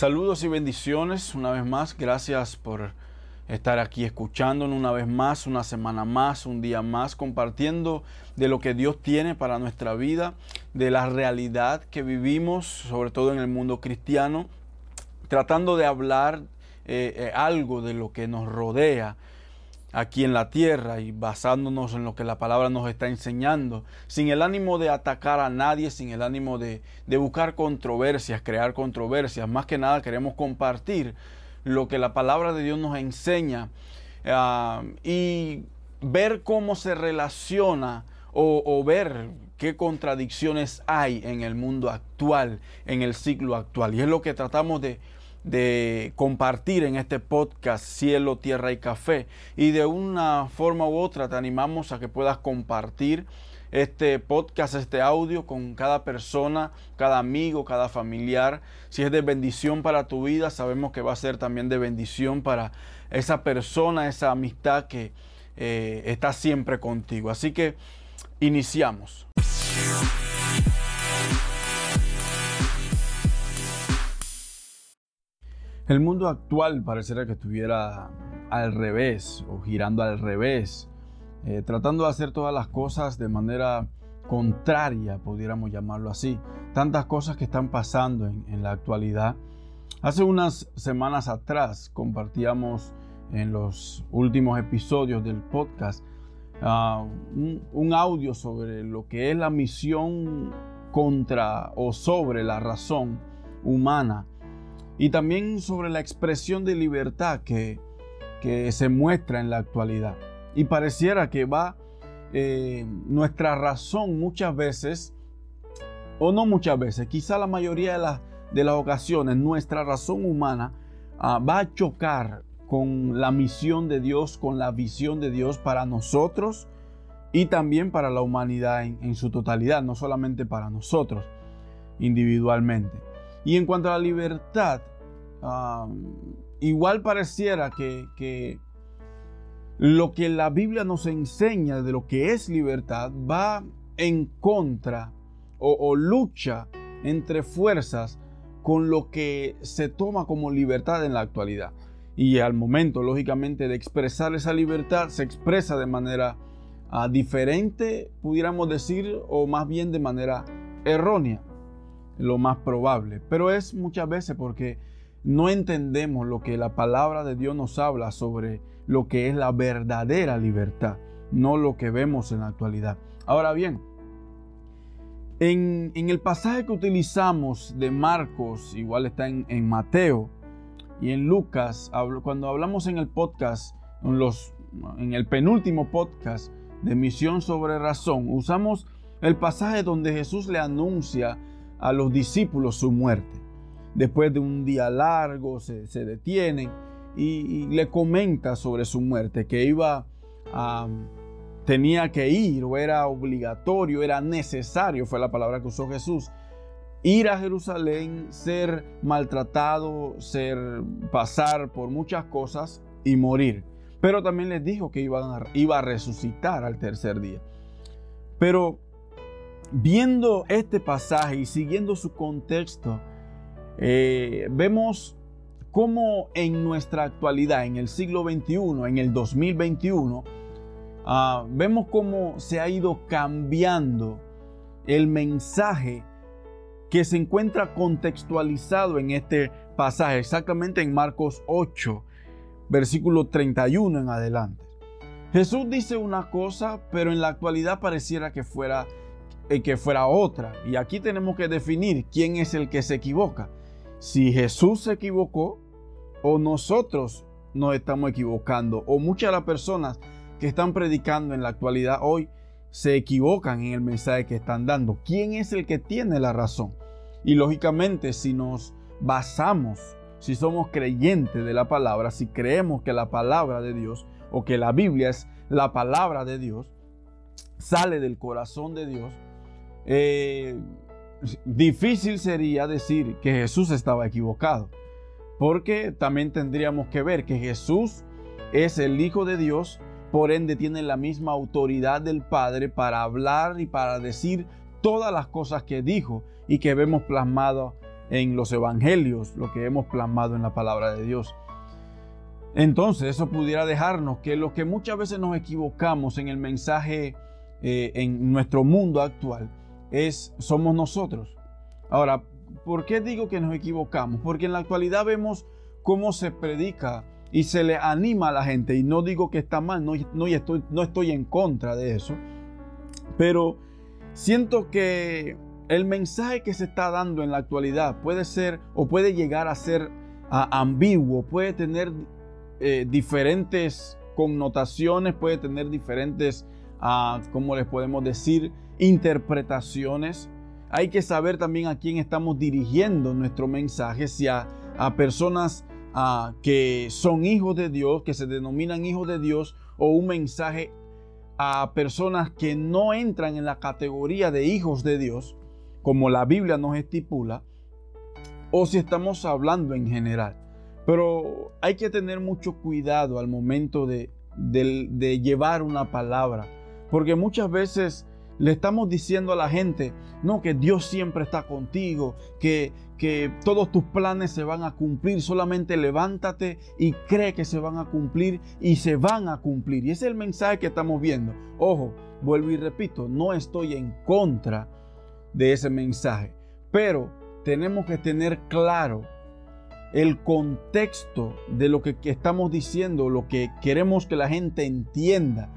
Saludos y bendiciones una vez más. Gracias por estar aquí escuchándonos una vez más, una semana más, un día más, compartiendo de lo que Dios tiene para nuestra vida, de la realidad que vivimos, sobre todo en el mundo cristiano, tratando de hablar eh, eh, algo de lo que nos rodea aquí en la tierra y basándonos en lo que la palabra nos está enseñando, sin el ánimo de atacar a nadie, sin el ánimo de, buscar controversias, crear controversias. Más que nada queremos compartir lo que la palabra de Dios nos enseña ah, y ver cómo se relaciona o, o ver qué contradicciones hay en el mundo actual, en el ciclo actual. Y es lo que tratamos de de compartir en este podcast Cielo, Tierra y Café. Y de una forma u otra te animamos a que puedas compartir este podcast, este audio con cada persona, cada amigo, cada familiar. Si es de bendición para tu vida, sabemos que va a ser también de bendición para esa persona, esa amistad que eh, está siempre contigo. Así que iniciamos. El mundo actual pareciera que estuviera al revés o girando al revés, eh, tratando de hacer todas las cosas de manera contraria, pudiéramos llamarlo así. Tantas cosas que están pasando en, la actualidad. Hace unas semanas atrás compartíamos en los últimos episodios del podcast ah, un audio sobre lo que es la misión contra o sobre la razón humana y también sobre la expresión de libertad que, se muestra en la actualidad. Y pareciera que va eh, nuestra razón muchas veces, o no muchas veces, quizá la mayoría de, las, de las ocasiones, nuestra razón humana ah, va a chocar con la misión de Dios, con la visión de Dios para nosotros y también para la humanidad en su totalidad, no solamente para nosotros individualmente. Y en cuanto a la libertad, igual pareciera que, lo que la Biblia nos enseña de lo que es libertad va en contra o, lucha entre fuerzas con lo que se toma como libertad en la actualidad. Y al momento, lógicamente, de expresar esa libertad, se expresa de manera ah, diferente, pudiéramos decir, o más bien de manera errónea, lo más probable. Pero es muchas veces porque no entendemos lo que la palabra de Dios nos habla sobre lo que es la verdadera libertad, no lo que vemos en la actualidad. Ahora bien, en, el pasaje que utilizamos de Marcos, igual está en, Mateo y en Lucas, cuando hablamos en el podcast, en, el penúltimo podcast de Misión sobre Razón, usamos el pasaje donde Jesús le anuncia a los discípulos su muerte después de un día largo se, detienen y, le comenta sobre su muerte, que iba a, tenía que ir o era obligatorio, era necesario, fue la palabra que usó Jesús, ir a Jerusalén, ser maltratado, ser pasar por muchas cosas y morir. Pero también les dijo que iba a resucitar al tercer día. Pero viendo este pasaje y siguiendo su contexto, eh, vemos cómo en nuestra actualidad, en el siglo XXI, en el 2021, ah, vemos cómo se ha ido cambiando el mensaje que se encuentra contextualizado en este pasaje, exactamente en Marcos 8, versículo 31 en adelante. Jesús dice una cosa, pero en la actualidad pareciera que fuera, eh, que fuera otra. Y aquí tenemos que definir quién es el que se equivoca si Jesús se equivocó o nosotros nos estamos equivocando o muchas de las personas que están predicando en la actualidad hoy se equivocan en el mensaje que están dando. ¿Quién es el que tiene la razón? Y lógicamente si nos basamos, si somos creyentes de la palabra, si creemos que la palabra de Dios o que la Biblia es la palabra de Dios, sale del corazón de Dios, eh, difícil sería decir que Jesús estaba equivocado, porque también tendríamos que ver que Jesús es el Hijo de Dios, por ende tiene la misma autoridad del Padre para hablar y para decir todas las cosas que dijo y que vemos plasmado en los evangelios, lo que hemos plasmado en la palabra de Dios. Entonces eso pudiera dejarnos que lo que muchas veces nos equivocamos en el mensaje eh, en nuestro mundo actual es somos nosotros. Ahora, ¿por qué digo que nos equivocamos? Porque en la actualidad vemos cómo se predica y se le anima a la gente. Y no digo que está mal, no, no, estoy, no estoy en contra de eso. Pero siento que el mensaje que se está dando en la actualidad puede ser o puede llegar a ser ambiguo, puede tener eh, diferentes connotaciones, puede tener diferentes, uh, ¿cómo les podemos decir? Interpretaciones. Hay que saber también a quién estamos dirigiendo nuestro mensaje, si a, personas ah, que son hijos de Dios, que se denominan hijos de Dios, o un mensaje a personas que no entran en la categoría de hijos de Dios, como la Biblia nos estipula, o si estamos hablando en general. Pero hay que tener mucho cuidado al momento de, llevar una palabra, porque muchas veces le estamos diciendo a la gente, no, que Dios siempre está contigo, que, que todos tus planes se van a cumplir, solamente levántate y cree que se van a cumplir y se van a cumplir. Y ese es el mensaje que estamos viendo. Ojo, vuelvo y repito, no estoy en contra de ese mensaje, pero tenemos que tener claro el contexto de lo que estamos diciendo, lo que queremos que la gente entienda.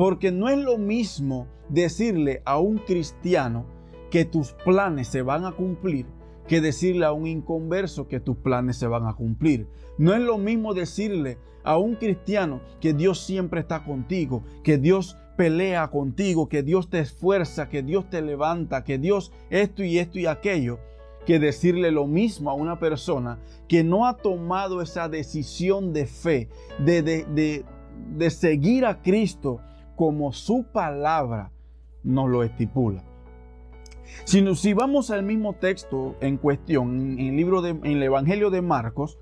Porque no es lo mismo decirle a un cristiano que tus planes se van a cumplir que decirle a un inconverso que tus planes se van a cumplir. No es lo mismo decirle a un cristiano que Dios siempre está contigo, que Dios pelea contigo, que Dios te esfuerza, que Dios te levanta, que Dios esto y esto y aquello, que decirle lo mismo a una persona que no ha tomado esa decisión de fe, de, de, de, seguir a Cristo como su palabra nos lo estipula. Si, si vamos al mismo texto en cuestión, en el, libro de, en el Evangelio de Marcos,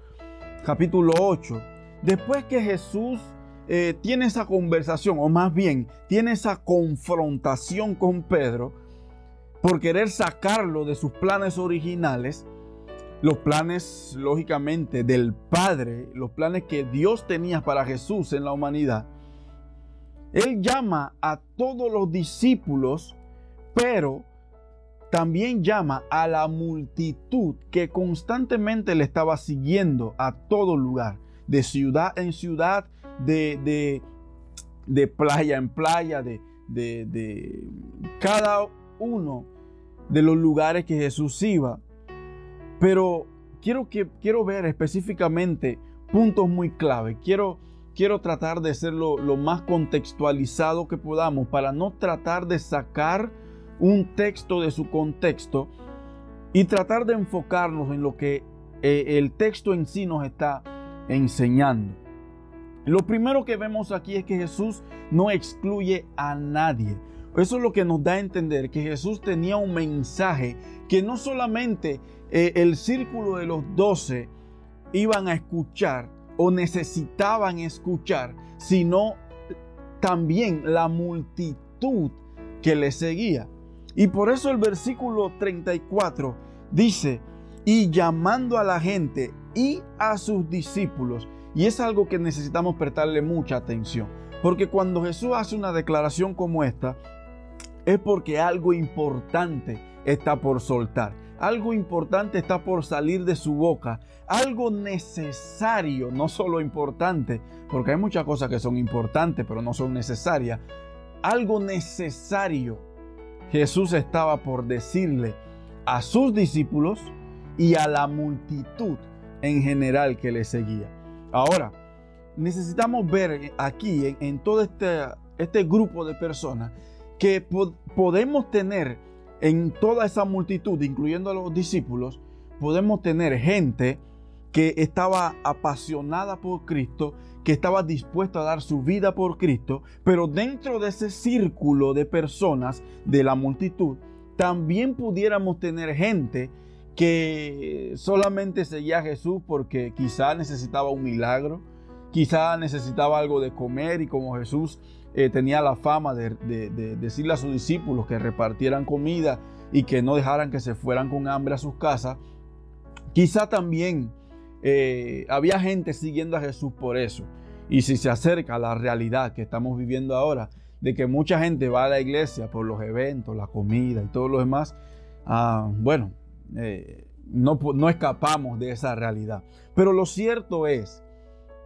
capítulo 8, después que Jesús eh, tiene esa conversación, o más bien tiene esa confrontación con Pedro, por querer sacarlo de sus planes originales, los planes, lógicamente, del Padre, los planes que Dios tenía para Jesús en la humanidad, Él llama a todos los discípulos, pero también llama a la multitud que constantemente le estaba siguiendo a todo lugar, de ciudad en ciudad, de, de, playa en playa, de, de cada uno de los lugares que Jesús iba. Pero quiero, que, quiero ver específicamente puntos muy clave. Quiero, quiero tratar de ser lo, más contextualizado que podamos para no tratar de sacar un texto de su contexto y tratar de enfocarnos en lo que eh, el texto en sí nos está enseñando. Lo primero que vemos aquí es que Jesús no excluye a nadie. Eso es lo que nos da a entender que Jesús tenía un mensaje que no solamente eh, el círculo de los doce iban a escuchar o necesitaban escuchar, sino también la multitud que le seguía. Y por eso el versículo 34 dice, y llamando a la gente y a sus discípulos, y es algo que necesitamos prestarle mucha atención, porque cuando Jesús hace una declaración como esta, es porque algo importante está por soltar. Algo importante está por salir de su boca. Algo necesario, no solo importante, porque hay muchas cosas que son importantes, pero no son necesarias. Algo necesario Jesús estaba por decirle a sus discípulos y a la multitud en general que le seguía. Ahora, necesitamos ver aquí en, todo este, este grupo de personas que podemos tener en toda esa multitud, incluyendo a los discípulos, podemos tener gente que estaba apasionada por Cristo, que estaba dispuesta a dar su vida por Cristo, pero dentro de ese círculo de personas, de la multitud, también pudiéramos tener gente que solamente seguía a Jesús porque quizá necesitaba un milagro, quizá necesitaba algo de comer y como Jesús eh, tenía la fama de, decirle a sus discípulos que repartieran comida y que no dejaran que se fueran con hambre a sus casas, Quizá también eh, había gente siguiendo a Jesús por eso. Y si se acerca a la realidad que estamos viviendo ahora, de que mucha gente va a la iglesia por los eventos, la comida y todo lo demás, ah, bueno, eh, no, no escapamos de esa realidad. Pero lo cierto es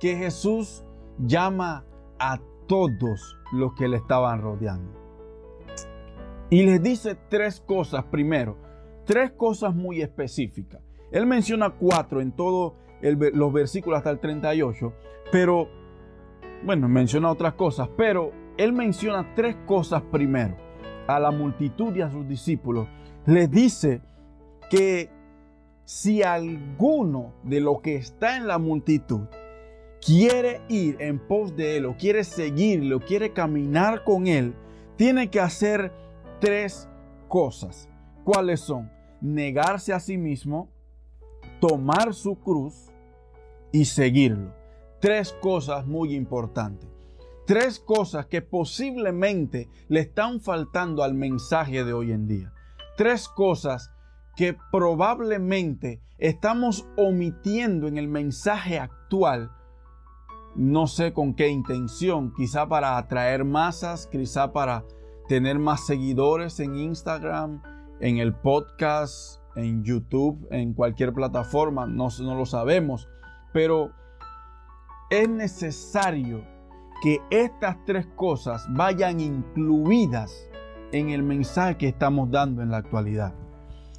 que Jesús llama a todos los que le estaban rodeando. Y les dice tres cosas primero, tres cosas muy específicas. Él menciona cuatro en todos los versículos hasta el 38, pero, bueno, menciona otras cosas, pero él menciona tres cosas primero a la multitud y a sus discípulos. Les dice que si alguno de lo que está en la multitud quiere ir en pos de él o quiere seguirlo, quiere caminar con él, tiene que hacer tres cosas. ¿Cuáles son? Negarse a sí mismo, tomar su cruz y seguirlo. Tres cosas muy importantes. Tres cosas que posiblemente le están faltando al mensaje de hoy en día. Tres cosas que probablemente estamos omitiendo en el mensaje actual. No sé con qué intención, quizá para atraer masas, quizá para tener más seguidores en Instagram, en el podcast, en YouTube, en cualquier plataforma, no, no lo sabemos, pero es necesario que estas tres cosas vayan incluidas en el mensaje que estamos dando en la actualidad.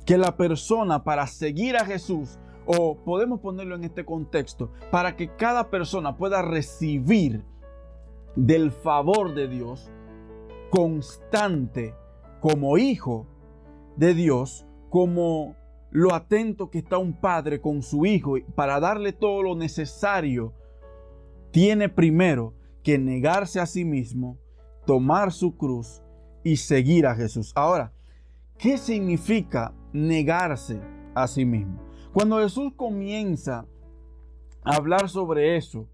Que la persona para seguir a Jesús, o podemos ponerlo en este contexto, para que cada persona pueda recibir del favor de Dios constante como hijo de Dios, como lo atento que está un padre con su hijo para darle todo lo necesario, tiene primero que negarse a sí mismo, tomar su cruz y seguir a Jesús. Ahora, ¿qué significa negarse a sí mismo? Cuando Jesús comienza a hablar sobre eso,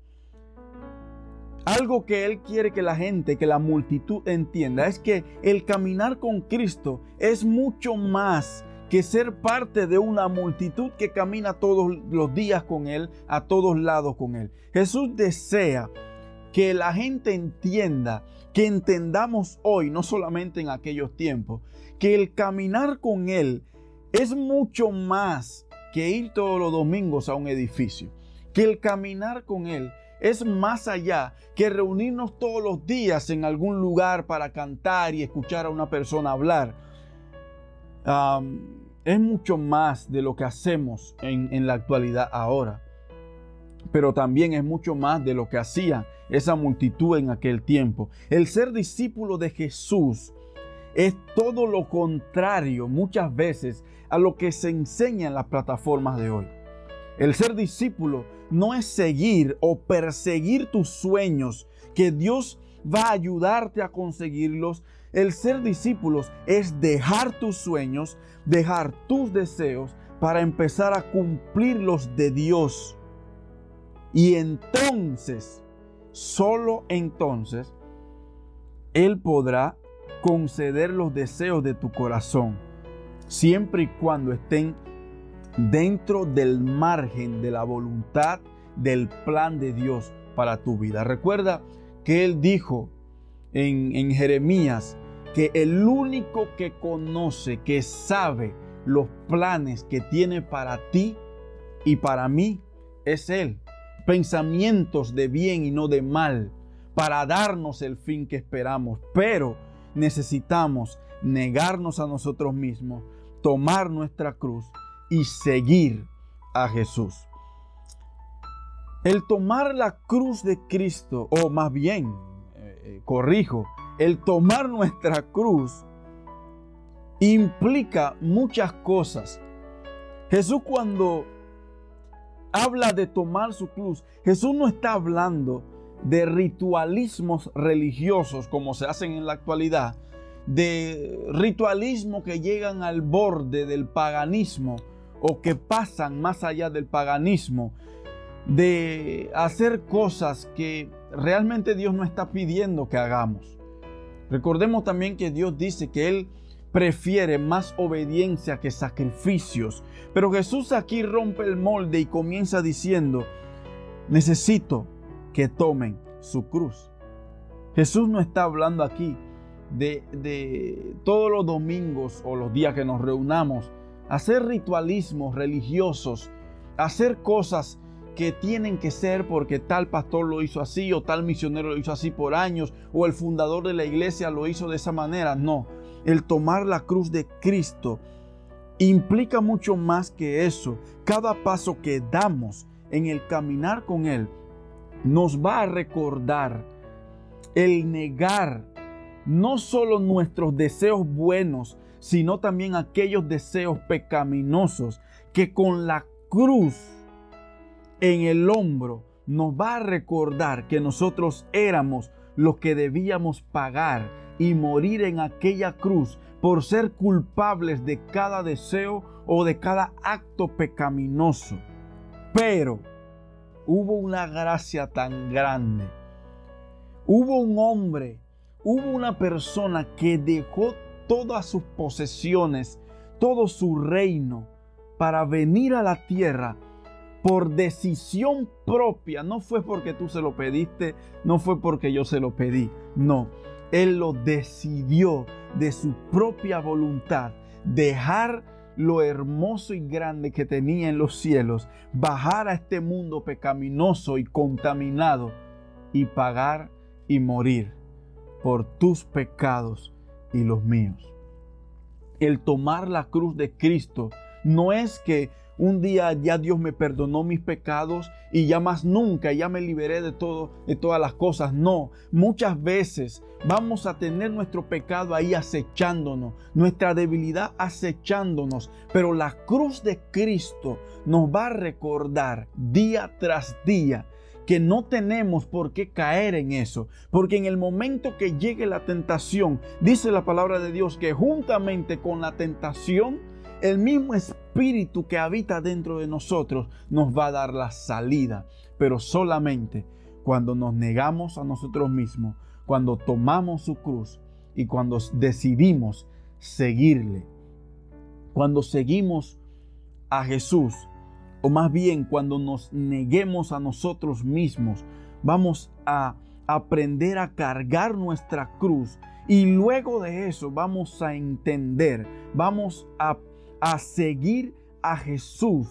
algo que Él quiere que la gente, que la multitud entienda, es que el caminar con Cristo es mucho más que ser parte de una multitud que camina todos los días con Él, a todos lados con Él. Jesús desea que la gente entienda, que entendamos hoy, no solamente en aquellos tiempos, que el caminar con Él es mucho más que ir todos los domingos a un edificio, que el caminar con Él es más allá que reunirnos todos los días en algún lugar para cantar y escuchar a una persona hablar. es mucho más de lo que hacemos en, la actualidad ahora, pero también es mucho más de lo que hacía esa multitud en aquel tiempo. El ser discípulo de Jesús es todo lo contrario muchas veces a lo que se enseña en las plataformas de hoy. El ser discípulo no es seguir o perseguir tus sueños, que Dios va a ayudarte a conseguirlos. El ser discípulos es dejar tus sueños, dejar tus deseos para empezar a cumplir los de Dios. Y entonces solo entonces Él podrá conceder los deseos de tu corazón, siempre y cuando estén dentro del margen de la voluntad del plan de Dios para tu vida. Recuerda que Él dijo en, Jeremías que el único que conoce, que sabe los planes que tiene para ti y para mí, es Él pensamientos de bien y no de mal, para darnos el fin que esperamos. Pero necesitamos negarnos a nosotros mismos, tomar nuestra cruz y seguir a Jesús. El tomar la cruz de Cristo, o más bien, eh, eh, corrijo, el tomar nuestra cruz implica muchas cosas. Jesús cuando habla de tomar su cruz, Jesús no está hablando de ritualismos religiosos como se hacen en la actualidad, de ritualismo que llegan al borde del paganismo o que pasan más allá del paganismo, de hacer cosas que realmente Dios no está pidiendo que hagamos. Recordemos también que Dios dice que Él prefiere más obediencia que sacrificios. Pero Jesús aquí rompe el molde y comienza diciendo, necesito que tomen su cruz. Jesús no está hablando aquí de, de todos los domingos o los días que nos reunamos, hacer ritualismos religiosos, hacer cosas que tienen que ser porque tal pastor lo hizo así o tal misionero lo hizo así por años o el fundador de la iglesia lo hizo de esa manera. No, el tomar la cruz de Cristo implica mucho más que eso. Cada paso que damos en el caminar con Él nos va a recordar el negar no solo nuestros deseos buenos, sino también aquellos deseos pecaminosos que con la cruz en el hombro nos va a recordar que nosotros éramos los que debíamos pagar y morir en aquella cruz por ser culpables de cada deseo o de cada acto pecaminoso. Pero hubo una gracia tan grande. Hubo un hombre, hubo una persona que dejó todas sus posesiones, todo su reino, para venir a la tierra por decisión propia. No fue porque tú se lo pediste, no fue porque yo se lo pedí. No, Él lo decidió de su propia voluntad. Dejar lo hermoso y grande que tenía en los cielos, bajar a este mundo pecaminoso y contaminado y pagar y morir por tus pecados y los míos. El tomar la cruz de Cristo no es que un día ya Dios me perdonó mis pecados y ya más nunca, ya me liberé de todo, de todas las cosas. No, muchas veces vamos a tener nuestro pecado ahí acechándonos, nuestra debilidad acechándonos, pero la cruz de Cristo nos va a recordar día tras día que no tenemos por qué caer en eso, porque en el momento que llegue la tentación, dice la palabra de Dios que juntamente con la tentación, el mismo espíritu que habita dentro de nosotros nos va a dar la salida, pero solamente cuando nos negamos a nosotros mismos, cuando tomamos su cruz y cuando decidimos seguirle. Cuando seguimos a Jesús, o más bien cuando nos neguemos a nosotros mismos, vamos a aprender a cargar nuestra cruz y luego de eso vamos a entender, vamos a, a seguir a Jesús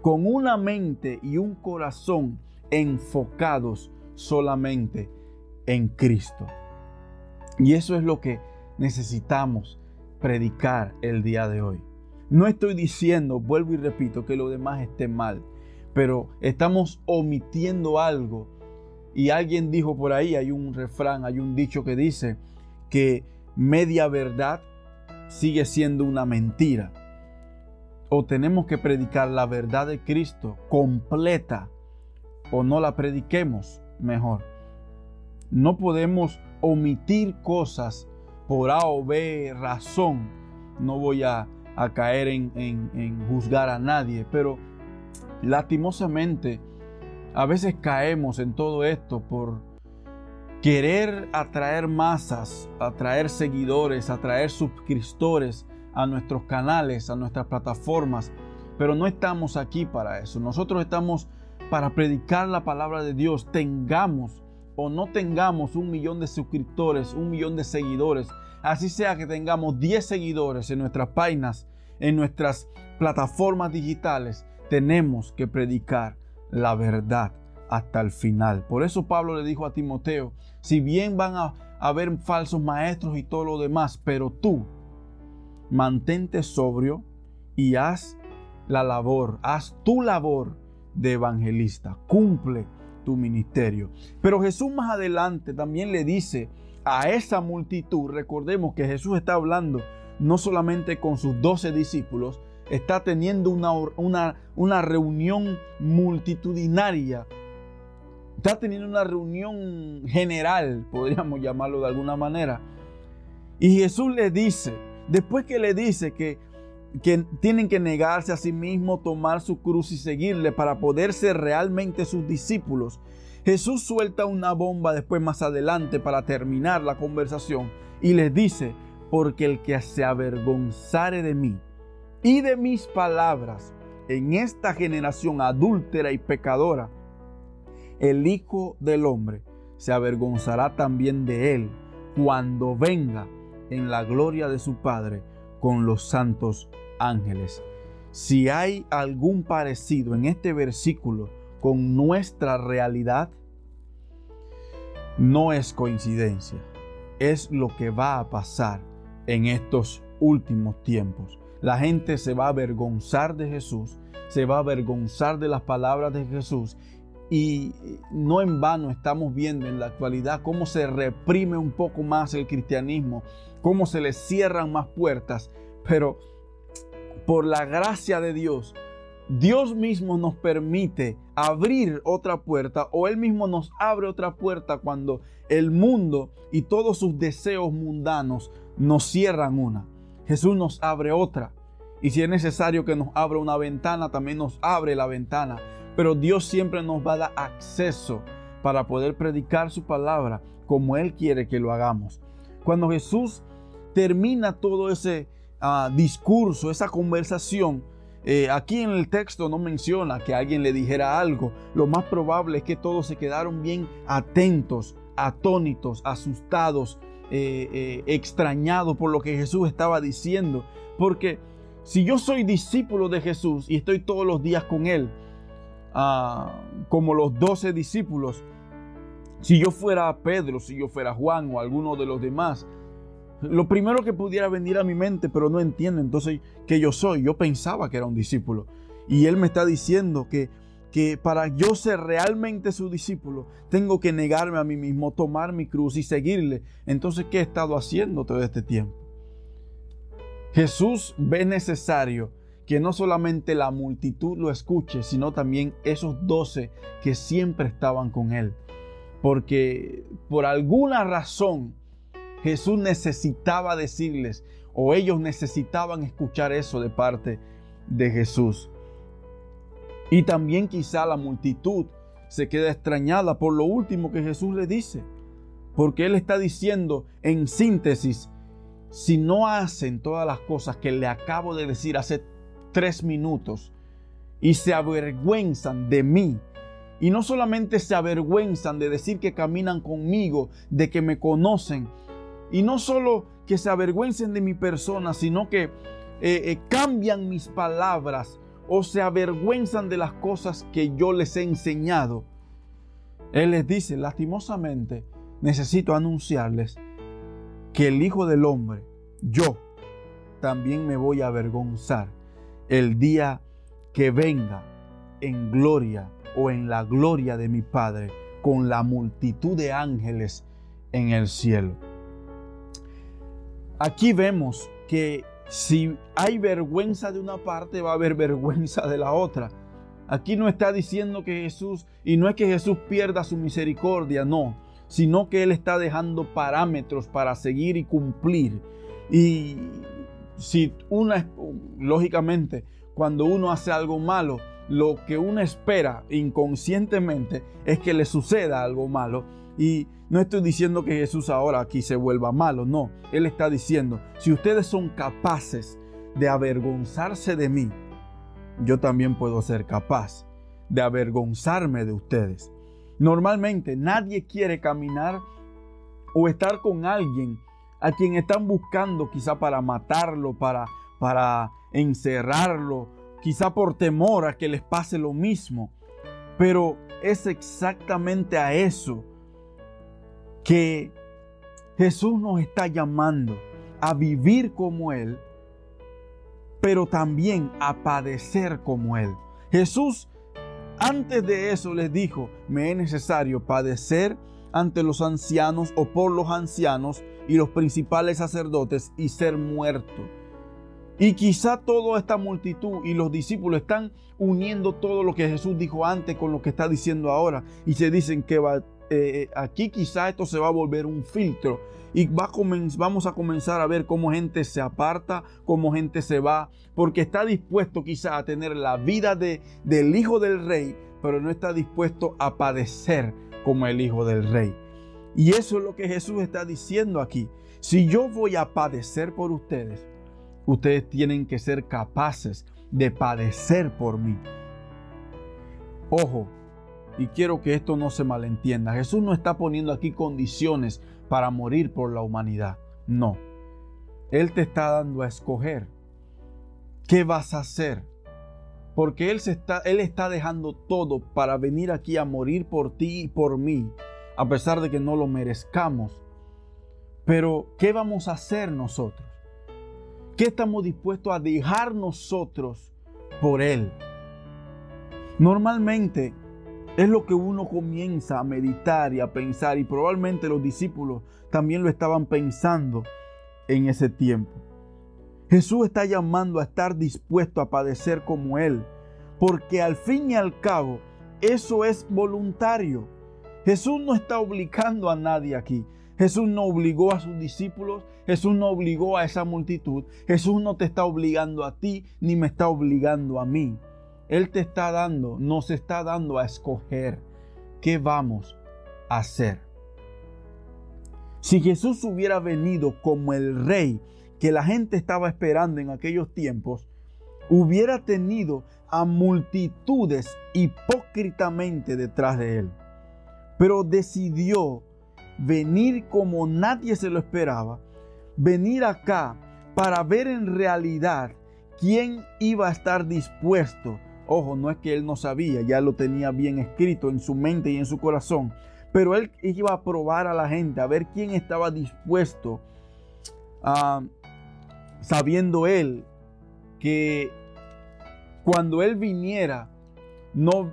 con una mente y un corazón enfocados solamente en Cristo. Y eso es lo que necesitamos predicar el día de hoy. No estoy diciendo, vuelvo y repito, que lo demás esté mal, pero estamos omitiendo algo. Y alguien dijo por ahí, hay un refrán, hay un dicho que dice que media verdad sigue siendo una mentira. O tenemos que predicar la verdad de Cristo completa o no la prediquemos mejor. No podemos omitir cosas por A o B razón. No voy a a caer en, juzgar a nadie, pero lastimosamente a veces caemos en todo esto por querer atraer masas, atraer seguidores, atraer suscriptores a nuestros canales, a nuestras plataformas, pero no estamos aquí para eso. Nosotros estamos para predicar la palabra de Dios, tengamos o no tengamos un millón de suscriptores, un millón de seguidores, Así sea que tengamos 10 seguidores en nuestras páginas, en nuestras plataformas digitales, tenemos que predicar la verdad hasta el final. Por eso Pablo le dijo a Timoteo, si bien van a haber falsos maestros y todo lo demás, pero tú mantente sobrio y haz la labor, haz tu labor de evangelista, cumple tu ministerio. Pero Jesús más adelante también le dice a esa multitud, recordemos que Jesús está hablando no solamente con sus doce discípulos, está teniendo una, una, una reunión multitudinaria, está teniendo una reunión general, podríamos llamarlo de alguna manera. Y Jesús le dice, después que le dice que, que tienen que negarse a sí mismos, tomar su cruz y seguirle para poder ser realmente sus discípulos, Jesús suelta una bomba después más adelante para terminar la conversación y les dice, porque el que se avergonzare de mí y de mis palabras en esta generación adúltera y pecadora, el Hijo del Hombre se avergonzará también de él cuando venga en la gloria de su Padre con los santos ángeles. Si hay algún parecido en este versículo con nuestra realidad, no es coincidencia, es lo que va a pasar en estos últimos tiempos. La gente se va a avergonzar de Jesús, se va a avergonzar de las palabras de Jesús y no en vano estamos viendo en la actualidad cómo se reprime un poco más el cristianismo, cómo se le cierran más puertas, pero por la gracia de Dios, Dios mismo nos permite abrir otra puerta o Él mismo nos abre otra puerta cuando el mundo y todos sus deseos mundanos nos cierran una. Jesús nos abre otra. Y si es necesario que nos abra una ventana, también nos abre la ventana. Pero Dios siempre nos va a dar acceso para poder predicar su palabra como Él quiere que lo hagamos. Cuando Jesús termina todo ese ah, discurso, esa conversación, eh, aquí en el texto no menciona que alguien le dijera algo. Lo más probable es que todos se quedaron bien atentos, atónitos, asustados, eh, eh, extrañados por lo que Jesús estaba diciendo. Porque si yo soy discípulo de Jesús y estoy todos los días con Él, ah, como los doce discípulos, si yo fuera Pedro, si yo fuera Juan o alguno de los demás, lo primero que pudiera venir a mi mente, pero no entiendo entonces que yo soy. Yo pensaba que era un discípulo. Y Él me está diciendo que, que para yo ser realmente su discípulo, tengo que negarme a mí mismo, tomar mi cruz y seguirle. Entonces, ¿qué he estado haciendo todo este tiempo? Jesús ve necesario que no solamente la multitud lo escuche, sino también esos doce que siempre estaban con Él. Porque por alguna razón, Jesús necesitaba decirles o ellos necesitaban escuchar eso de parte de Jesús. Y también quizá la multitud se queda extrañada por lo último que Jesús le dice. Porque Él está diciendo en síntesis, si no hacen todas las cosas que le acabo de decir hace tres minutos y se avergüenzan de mí, y no solamente se avergüenzan de decir que caminan conmigo, de que me conocen, y no solo que se avergüencen de mi persona, sino que eh, eh, cambian mis palabras o se avergüenzan de las cosas que yo les he enseñado. Él les dice, lastimosamente, necesito anunciarles que el Hijo del Hombre, yo, también me voy a avergonzar el día que venga en gloria o en la gloria de mi Padre con la multitud de ángeles en el cielo. Aquí vemos que si hay vergüenza de una parte, va a haber vergüenza de la otra. Aquí no está diciendo que Jesús, y no es que Jesús pierda su misericordia, no, sino que Él está dejando parámetros para seguir y cumplir. Y si una, lógicamente, cuando uno hace algo malo, lo que uno espera inconscientemente es que le suceda algo malo. Y no estoy diciendo que Jesús ahora aquí se vuelva malo, no. Él está diciendo, si ustedes son capaces de avergonzarse de mí, yo también puedo ser capaz de avergonzarme de ustedes. Normalmente nadie quiere caminar o estar con alguien a quien están buscando quizá para matarlo, para, para encerrarlo, quizá por temor a que les pase lo mismo. Pero es exactamente a eso que Jesús nos está llamando a vivir como Él, pero también a padecer como Él. Jesús antes de eso les dijo, me es necesario padecer ante los ancianos o por los ancianos y los principales sacerdotes y ser muerto. Y quizá toda esta multitud y los discípulos están uniendo todo lo que Jesús dijo antes con lo que está diciendo ahora y se dicen que va, eh, aquí quizá esto se va a volver un filtro y va vamos a comenzar a ver cómo gente se aparta, cómo gente se va, porque está dispuesto quizá a tener la vida de, del hijo del rey, pero no está dispuesto a padecer como el hijo del rey. Y eso es lo que Jesús está diciendo aquí. Si yo voy a padecer por ustedes, ustedes tienen que ser capaces de padecer por mí. Ojo, y quiero que esto no se malentienda. Jesús no está poniendo aquí condiciones para morir por la humanidad. No. Él te está dando a escoger. ¿Qué vas a hacer? Porque Él, se está, Él está dejando todo para venir aquí a morir por ti y por mí, a pesar de que no lo merezcamos. Pero, ¿qué vamos a hacer nosotros? ¿Qué estamos dispuestos a dejar nosotros por Él? Normalmente es lo que uno comienza a meditar y a pensar y probablemente los discípulos también lo estaban pensando en ese tiempo. Jesús está llamando a estar dispuesto a padecer como Él, porque al fin y al cabo eso es voluntario. Jesús no está obligando a nadie aquí. Jesús no obligó a sus discípulos, Jesús no obligó a esa multitud, Jesús no te está obligando a ti ni me está obligando a mí. Él te está dando, nos está dando a escoger qué vamos a hacer. Si Jesús hubiera venido como el rey que la gente estaba esperando en aquellos tiempos, hubiera tenido a multitudes hipócritamente detrás de él. Pero decidió venir como nadie se lo esperaba, venir acá para ver en realidad quién iba a estar dispuesto. Ojo, no es que él no sabía, ya lo tenía bien escrito en su mente y en su corazón, pero él iba a probar a la gente, a ver quién estaba dispuesto a sabiendo él que cuando él viniera, no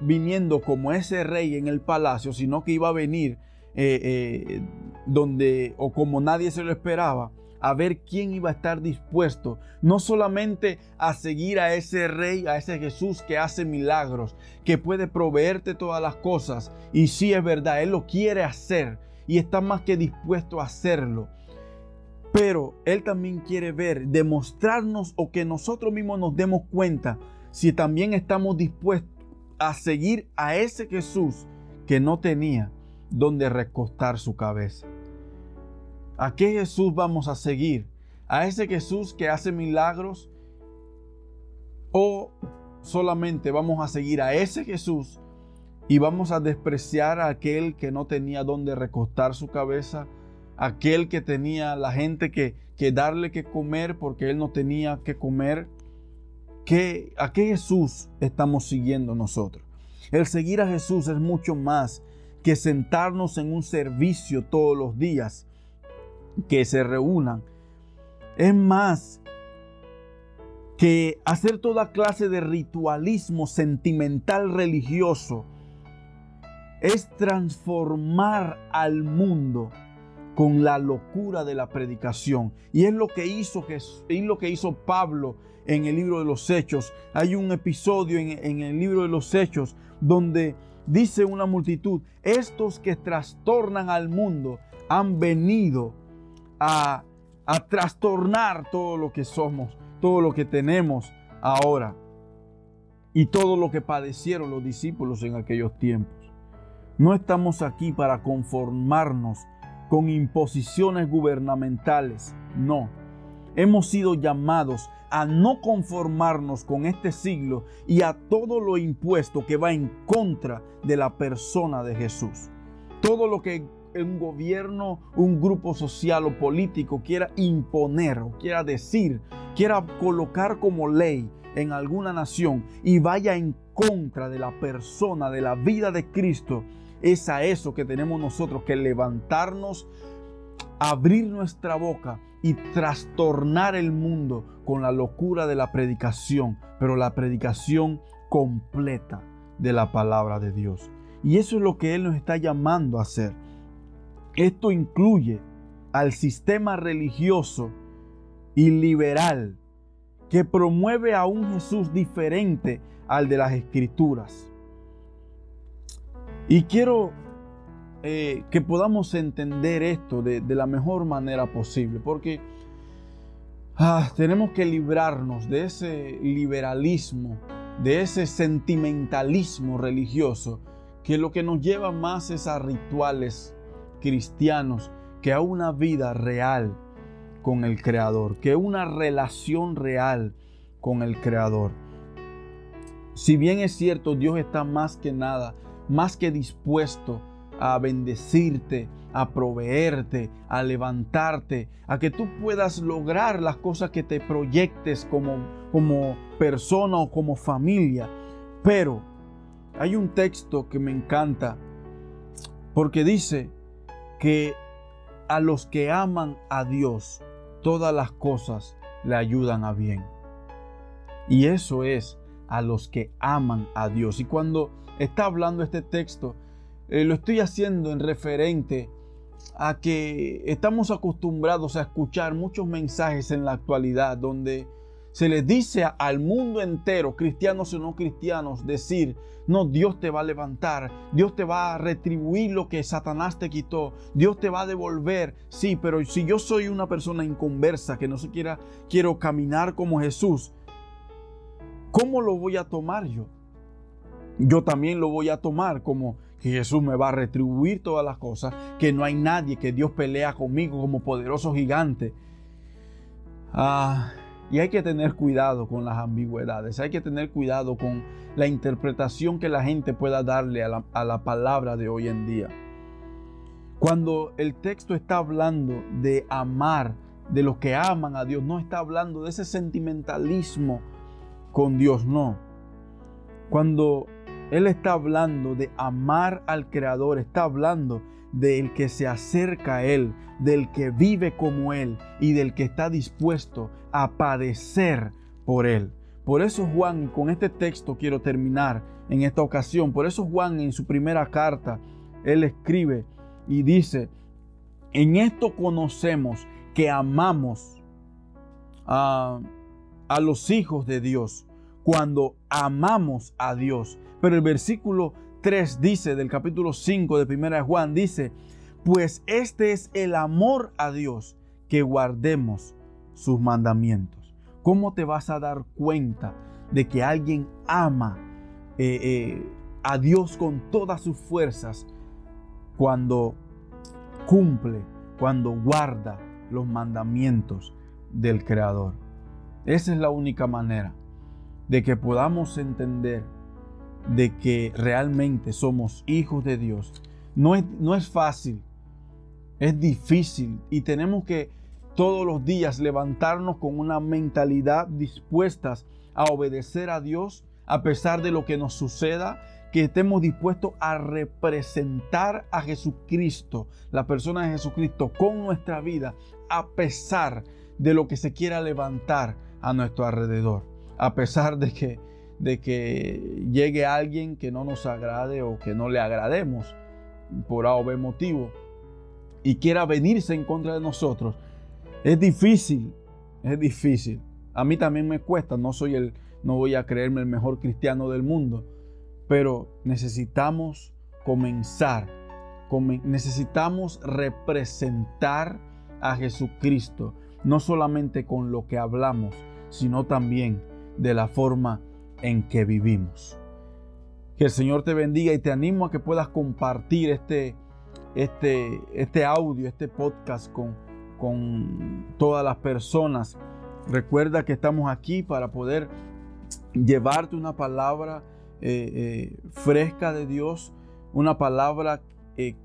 viniendo como ese rey en el palacio, sino que iba a venir eh, eh, donde o como nadie se lo esperaba, a ver quién iba a estar dispuesto, no solamente a seguir a ese rey, a ese Jesús que hace milagros, que puede proveerte todas las cosas, y si es verdad, Él lo quiere hacer y está más que dispuesto a hacerlo, pero Él también quiere ver, demostrarnos o que nosotros mismos nos demos cuenta si también estamos dispuestos a seguir a ese Jesús que no tenía donde recostar su cabeza. ¿A qué Jesús vamos a seguir? ¿A ese Jesús que hace milagros? ¿O solamente vamos a seguir a ese Jesús y vamos a despreciar a aquel que no tenía donde recostar su cabeza? aquel que tenía la gente que, que darle que comer porque él no tenía que comer. ¿Qué, ¿A qué Jesús estamos siguiendo nosotros? El seguir a Jesús es mucho más que sentarnos en un servicio todos los días, que se reúnan. Es más que hacer toda clase de ritualismo sentimental religioso. Es transformar al mundo con la locura de la predicación. Y es lo que hizo Jesús, es lo que hizo Pablo en el libro de los Hechos. Hay un episodio en el libro de los Hechos donde dice una multitud, estos que trastornan al mundo han venido a, a trastornar todo lo que somos, todo lo que tenemos ahora y todo lo que padecieron los discípulos en aquellos tiempos. No estamos aquí para conformarnos con imposiciones gubernamentales. No. Hemos sido llamados a no conformarnos con este siglo y a todo lo impuesto que va en contra de la persona de Jesús. Todo lo que un gobierno, un grupo social o político quiera imponer o quiera decir, quiera colocar como ley en alguna nación y vaya en contra de la persona, de la vida de Cristo, es a eso que tenemos nosotros que levantarnos, abrir nuestra boca y trastornar el mundo con la locura de la predicación, pero la predicación completa de la palabra de Dios. Y eso es lo que Él nos está llamando a hacer. Esto incluye al sistema religioso y liberal que promueve a un Jesús diferente al de las escrituras. Y quiero eh, que podamos entender esto de, la mejor manera posible, porque ah, tenemos que librarnos de ese liberalismo, de ese sentimentalismo religioso, que lo que nos lleva más es a rituales cristianos que a una vida real con el Creador, que una relación real con el Creador. Si bien es cierto, Dios está más que nada, más que dispuesto a bendecirte, a proveerte, a levantarte, a que tú puedas lograr las cosas que te proyectes como, como persona o como familia. Pero hay un texto que me encanta porque dice que a los que aman a Dios, todas las cosas le ayudan a bien. Y eso es a los que aman a Dios. Y cuando está hablando este texto, eh, lo estoy haciendo en referente a que estamos acostumbrados a escuchar muchos mensajes en la actualidad donde se les dice al mundo entero, cristianos o no cristianos, decir, no, Dios te va a levantar, Dios te va a retribuir lo que Satanás te quitó, Dios te va a devolver. Sí, pero si yo soy una persona inconversa que no se quiera, quiero caminar como Jesús, ¿cómo lo voy a tomar yo? Yo también lo voy a tomar como que Jesús me va a retribuir todas las cosas, que no hay nadie, que Dios pelea conmigo como poderoso gigante. Ah, y hay que tener cuidado con las ambigüedades, hay que tener cuidado con la interpretación que la gente pueda darle a la, a la palabra de hoy en día. Cuando el texto está hablando de amar, de los que aman a Dios, no está hablando de ese sentimentalismo con Dios, no. Cuando Él está hablando de amar al Creador, está hablando del que se acerca a Él, del que vive como Él y del que está dispuesto a padecer por Él. Por eso Juan, con este texto quiero terminar en esta ocasión, por eso Juan en su primera carta, Él escribe y dice, en esto conocemos que amamos a, a los hijos de Dios, cuando amamos a Dios. Pero el versículo 3 dice del capítulo 5 de 1 Juan, dice, pues este es el amor a Dios, que guardemos sus mandamientos. ¿Cómo te vas a dar cuenta de que alguien ama eh, eh, a Dios con todas sus fuerzas cuando cumple, cuando guarda los mandamientos del Creador? Esa es la única manera de que podamos entender de que realmente somos hijos de Dios. No es, no es fácil, es difícil y tenemos que todos los días levantarnos con una mentalidad dispuestas a obedecer a Dios a pesar de lo que nos suceda, que estemos dispuestos a representar a Jesucristo, la persona de Jesucristo, con nuestra vida, a pesar de lo que se quiera levantar a nuestro alrededor, a pesar de que de que llegue alguien que no nos agrade o que no le agrademos por A o B motivo y quiera venirse en contra de nosotros. Es difícil, es difícil. A mí también me cuesta, no soy el, no voy a creerme el mejor cristiano del mundo, pero necesitamos comenzar, necesitamos representar a Jesucristo, no solamente con lo que hablamos, sino también de la forma en que vivimos. Que el Señor te bendiga y te animo a que puedas compartir este, este, este audio, este podcast con, con todas las personas. Recuerda que estamos aquí para poder llevarte una palabra eh, eh, fresca de Dios, una palabra eh,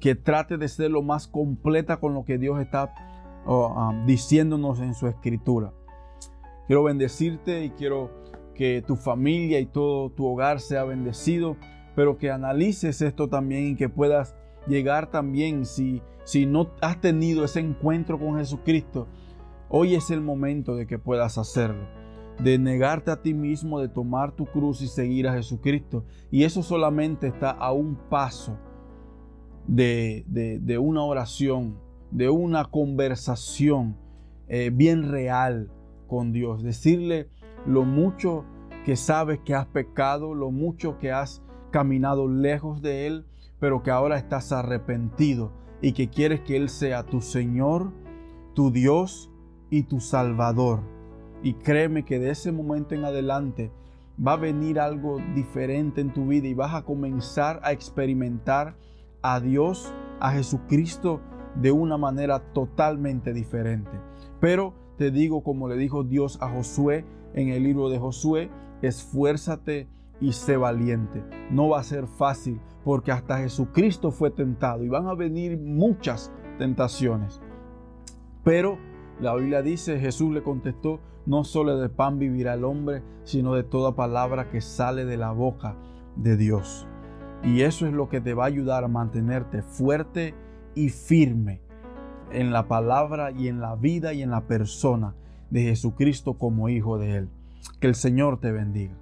que trate de ser lo más completa con lo que Dios está ah, diciéndonos en su escritura. Quiero bendecirte y quiero que tu familia y todo tu hogar sea bendecido, pero que analices esto también y que puedas llegar también si, si no has tenido ese encuentro con Jesucristo. Hoy es el momento de que puedas hacerlo, de negarte a ti mismo, de tomar tu cruz y seguir a Jesucristo. Y eso solamente está a un paso de, una oración, de una conversación eh, bien real con Dios. Decirle, lo mucho que sabes que has pecado, lo mucho que has caminado lejos de Él, pero que ahora estás arrepentido y que quieres que Él sea tu Señor, tu Dios y tu Salvador. Y créeme que de ese momento en adelante va a venir algo diferente en tu vida y vas a comenzar a experimentar a Dios, a Jesucristo de una manera totalmente diferente. Pero te digo como le dijo Dios a Josué en el libro de Josué, esfuérzate y sé valiente. No va a ser fácil porque hasta Jesucristo fue tentado y van a venir muchas tentaciones. Pero la Biblia dice, Jesús le contestó, no solo de pan vivirá el hombre, sino de toda palabra que sale de la boca de Dios. Y eso es lo que te va a ayudar a mantenerte fuerte y firme en la palabra y en la vida y en la persona de Jesucristo como hijo de Él. Que el Señor te bendiga.